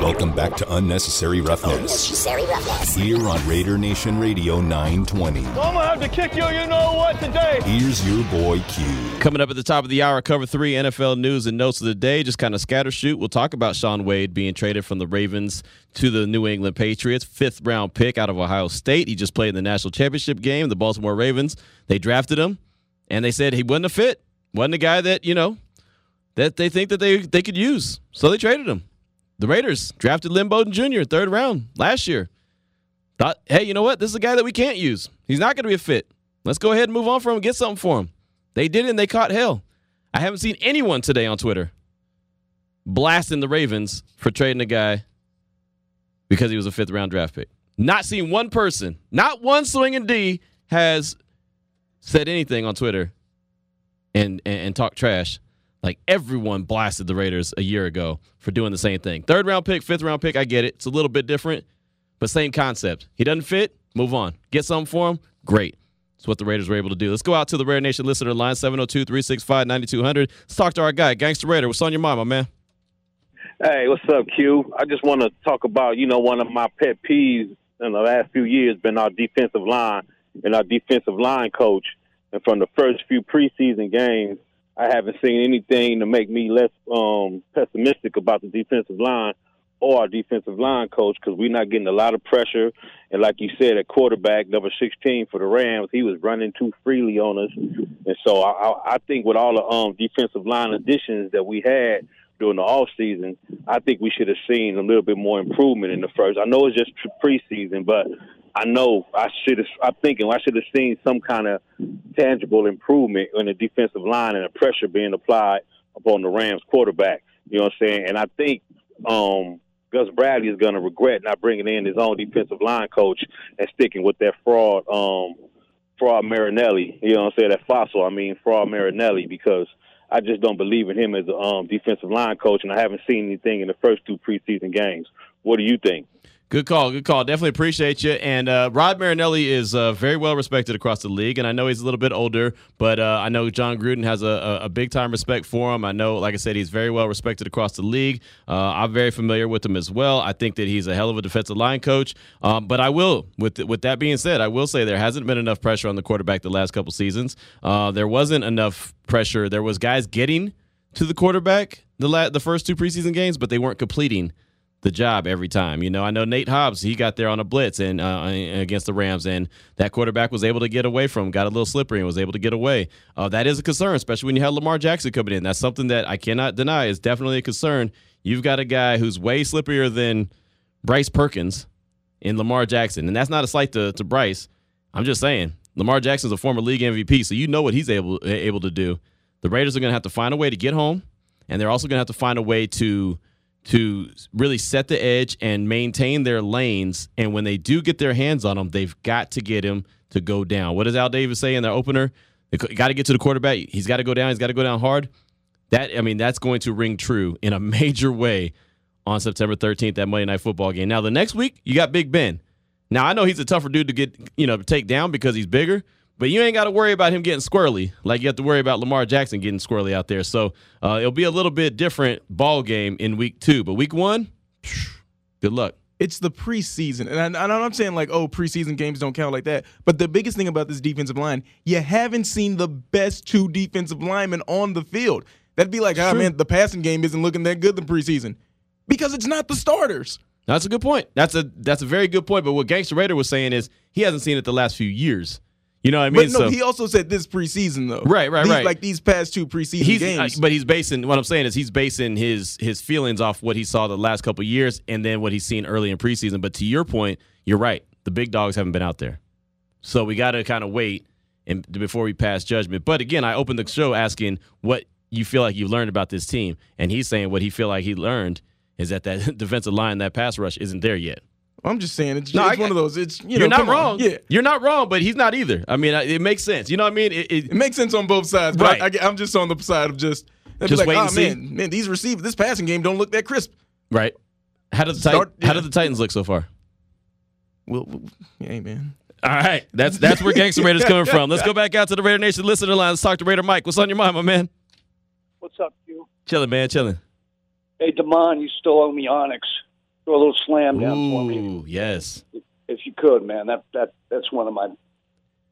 Welcome back to Unnecessary Roughness. Here on Raider Nation Radio 920. I'm gonna have to kick you, you know what, today. Here's your boy Q. Coming up at the top of the hour, cover three NFL news and notes of the day. Just kind of scatter shoot. We'll talk about Shaun Wade being traded from the Ravens to the New England Patriots, fifth round pick out of Ohio State. He just played in the national championship game. The Baltimore Ravens they drafted him, and they said he wasn't a fit, wasn't a guy that you know that they think that they they could use. So they traded him. The Raiders drafted Lynn Bowden Jr. third round last year. Thought, hey, you know what? This is a guy that we can't use. He's not going to be a fit. Let's go ahead and move on from him get something for him. They did it and they caught hell. I haven't seen anyone today on Twitter blasting the Ravens for trading a guy because he was a fifth round draft pick. Not seen one person, not one swinging D has said anything on Twitter and, and, and talked trash. Like everyone blasted the Raiders a year ago for doing the same thing. Third round pick, fifth round pick, I get it. It's a little bit different, but same concept. He doesn't fit, move on. Get something for him, great. It's what the Raiders were able to do. Let's go out to the Raider Nation listener line 702 365 9200. Let's talk to our guy, Gangster Raider. What's on your mind, my man? Hey, what's up, Q? I just want to talk about, you know, one of my pet peeves in the last few years been our defensive line and our defensive line coach. And from the first few preseason games, I haven't seen anything to make me less um, pessimistic about the defensive line or our defensive line coach because we're not getting a lot of pressure. And like you said, at quarterback, number 16 for the Rams, he was running too freely on us. And so I, I think with all the um, defensive line additions that we had during the off season, I think we should have seen a little bit more improvement in the first. I know it's just preseason, but I know I should have. I'm thinking I should have seen some kind of tangible improvement in the defensive line and the pressure being applied upon the Rams quarterback. You know what I'm saying? And I think um, Gus Bradley is going to regret not bringing in his own defensive line coach and sticking with that fraud, um, fraud Marinelli. You know what I'm saying? That fossil. I mean, fraud Marinelli because I just don't believe in him as a um, defensive line coach, and I haven't seen anything in the first two preseason games. What do you think? Good call. Good call. Definitely appreciate you. And uh, Rod Marinelli is uh, very well respected across the league. And I know he's a little bit older, but uh, I know Jon Gruden has a, a, big time respect for him. I know, like I said, he's very well respected across the league. Uh, I'm very familiar with him as well. I think that he's a hell of a defensive line coach. Um, but I will, with with that being said, I will say there hasn't been enough pressure on the quarterback the last couple seasons. Uh, there wasn't enough pressure. There was guys getting to the quarterback the la- the first two preseason games, but they weren't completing the job every time. You know, I know Nate Hobbs, he got there on a blitz and uh, against the Rams, and that quarterback was able to get away from, got a little slippery and was able to get away. Uh, that is a concern, especially when you have Lamar Jackson coming in. That's something that I cannot deny is definitely a concern. You've got a guy who's way slipperier than Bryce Perkins in Lamar Jackson, and that's not a slight to, to Bryce. I'm just saying, Lamar Jackson's a former league MVP, so you know what he's able able to do. The Raiders are going to have to find a way to get home, and they're also going to have to find a way to to really set the edge and maintain their lanes. And when they do get their hands on him, they've got to get him to go down. What does Al Davis say in their opener? Got to get to the quarterback. He's got to go down. He's got to go down hard. That I mean, that's going to ring true in a major way on September 13th, that Monday Night Football game. Now, the next week, you got Big Ben. Now, I know he's a tougher dude to get, you know, take down because he's bigger, but you ain't got to worry about him getting squirrely like you have to worry about Lamar Jackson getting squirrely out there. So uh, it'll be a little bit different ball game in week two. But week one, good luck. It's the preseason. And I, I'm saying like, oh, preseason games don't count like that. But the biggest thing about this defensive line, you haven't seen the best two defensive linemen on the field. That'd be like, ah, man, the passing game isn't looking that good the preseason because it's not the starters. That's a good point. That's a that's a very good point. But what Gangster Raider was saying is he hasn't seen it the last few years. You know what I mean? But no, so, he also said this preseason though. Right, right, these, right. Like these past two preseason he's, games. but he's basing what I'm saying is he's basing his his feelings off what he saw the last couple years and then what he's seen early in preseason. But to your point, you're right. The big dogs haven't been out there, so we got to kind of wait and before we pass judgment. But again, I opened the show asking what you feel like you've learned about this team, and he's saying what he feel like he learned is that that defensive line, that pass rush, isn't there yet. I'm just saying it's, no, it's I, one of those. It's you are not wrong. On. Yeah, you're not wrong, but he's not either. I mean, it makes sense. You know what I mean? It, it, it makes sense on both sides. But right. I, am just on the side of just just like, wait oh, and man, see. Man, these receivers, this passing game don't look that crisp. Right. How do the Start, yeah. How do the Titans look so far? Well, well hey man. All right, that's that's where Gangster Raiders coming from. Let's go back out to the Raider Nation listener line. Let's talk to Raider Mike. What's on your mind, my man? What's up, you? Chilling, man, chilling. Hey, Damon, you still owe me Onyx throw a little slam down Ooh, for me. yes. If you could, man, that that that's one of my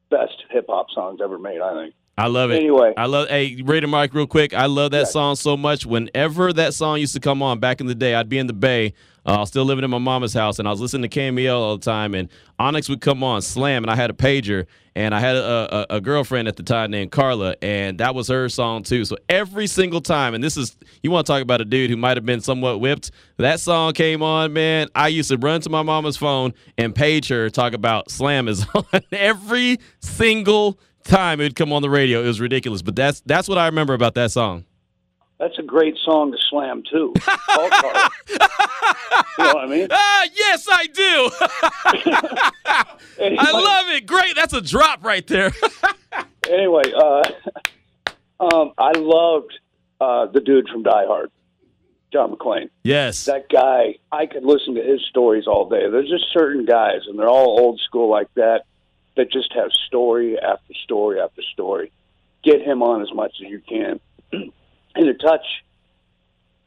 best hip hop songs ever made. I think. I love it. Anyway, I love. Hey, Raider Mike, real quick. I love that yeah. song so much. Whenever that song used to come on back in the day, I'd be in the Bay, uh, still living in my mama's house, and I was listening to KMEL all the time. And Onyx would come on, slam, and I had a pager, and I had a, a, a, girlfriend at the time named Carla, and that was her song too. So every single time, and this is you want to talk about a dude who might have been somewhat whipped. That song came on, man. I used to run to my mama's phone and page her, talk about slam is on every single time it would come on the radio. It was ridiculous, but that's that's what I remember about that song. That's a great song to slam too. you know what I mean? Ah, yes, I do. anyway, I love it. Great. That's a drop right there. anyway, uh, um, I loved uh, the dude from Die Hard, John McClane. Yes, that guy. I could listen to his stories all day. There's just certain guys, and they're all old school like that that just have story after story after story. Get him on as much as you can. to touch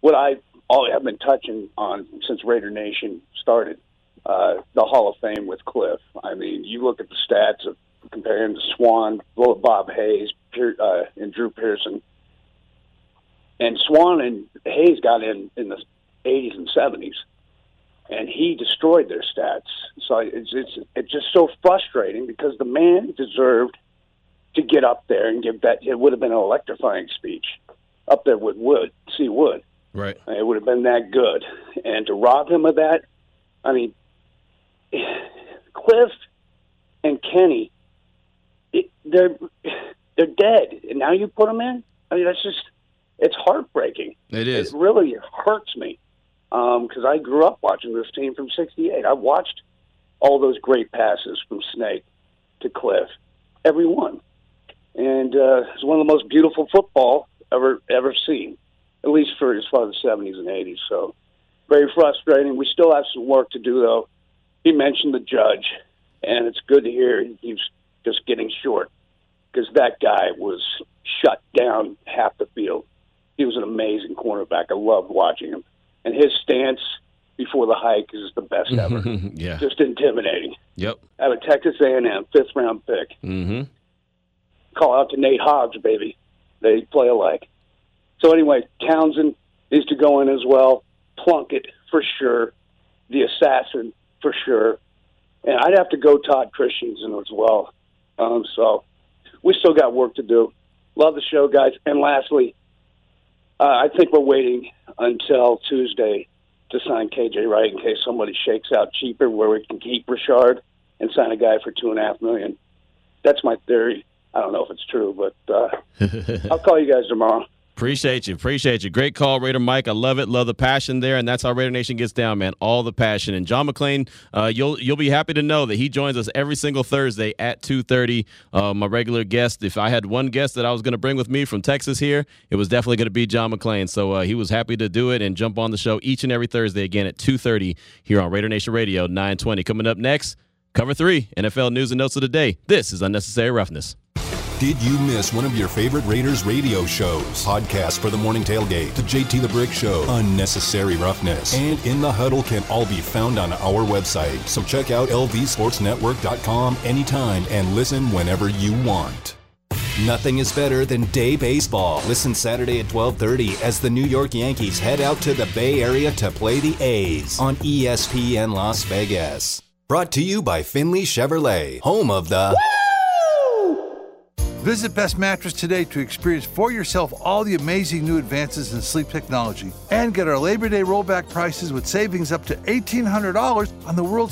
what I all I've been touching on since Raider Nation started, uh, the Hall of Fame with Cliff. I mean, you look at the stats of comparing to Swann, Bob Hayes, uh, and Drew Pearson. And Swann and Hayes got in in the 80s and 70s, and he destroyed their stats. So it's it's it's just so frustrating because the man deserved to get up there and give that. It would have been an electrifying speech up there with Wood, see Wood. Right. It would have been that good, and to rob him of that, I mean, Cliff and Kenny, it, they're they're dead, and now you put them in. I mean, that's just it's heartbreaking. It is. It really hurts me because um, I grew up watching this team from '68. I watched all those great passes from Snake to Cliff, every one, and uh, it's one of the most beautiful football ever ever seen, at least for as far as the '70s and '80s. So very frustrating. We still have some work to do, though. He mentioned the judge, and it's good to hear he's just getting short because that guy was shut down half the field. He was an amazing cornerback. I loved watching him, and his stance before the hike is the best ever. yeah, just intimidating. Yep. Out of Texas A&M, fifth round pick. Mm-hmm. Call out to Nate Hobbs, baby. They play alike. So anyway, Townsend is to go in as well. Plunkett for sure. The assassin for sure. And I'd have to go Todd Christensen as well. Um, so we still got work to do. Love the show, guys. And lastly, uh, I think we're waiting until Tuesday to sign KJ Wright in case somebody shakes out cheaper where we can keep Richard and sign a guy for two and a half million. That's my theory. I don't know if it's true, but uh, I'll call you guys tomorrow. Appreciate you. Appreciate you. Great call, Raider Mike. I love it. Love the passion there, and that's how Raider Nation gets down, man. All the passion. And John McClain, uh, you'll you'll be happy to know that he joins us every single Thursday at two thirty. Uh, my regular guest. If I had one guest that I was going to bring with me from Texas here, it was definitely going to be John McClain. So uh, he was happy to do it and jump on the show each and every Thursday again at two thirty here on Raider Nation Radio nine twenty. Coming up next, cover three NFL news and notes of the day. This is unnecessary roughness. Did you miss one of your favorite Raiders radio shows? Podcasts for the Morning Tailgate, The JT the Brick Show, Unnecessary Roughness, and In the Huddle can all be found on our website. So check out lvsportsnetwork.com anytime and listen whenever you want. Nothing is better than day baseball. Listen Saturday at 12:30 as the New York Yankees head out to the Bay Area to play the A's on ESPN Las Vegas. Brought to you by Findlay Chevrolet, home of the Visit Best Mattress today to experience for yourself all the amazing new advances in sleep technology and get our Labor Day rollback prices with savings up to $1,800 on the world's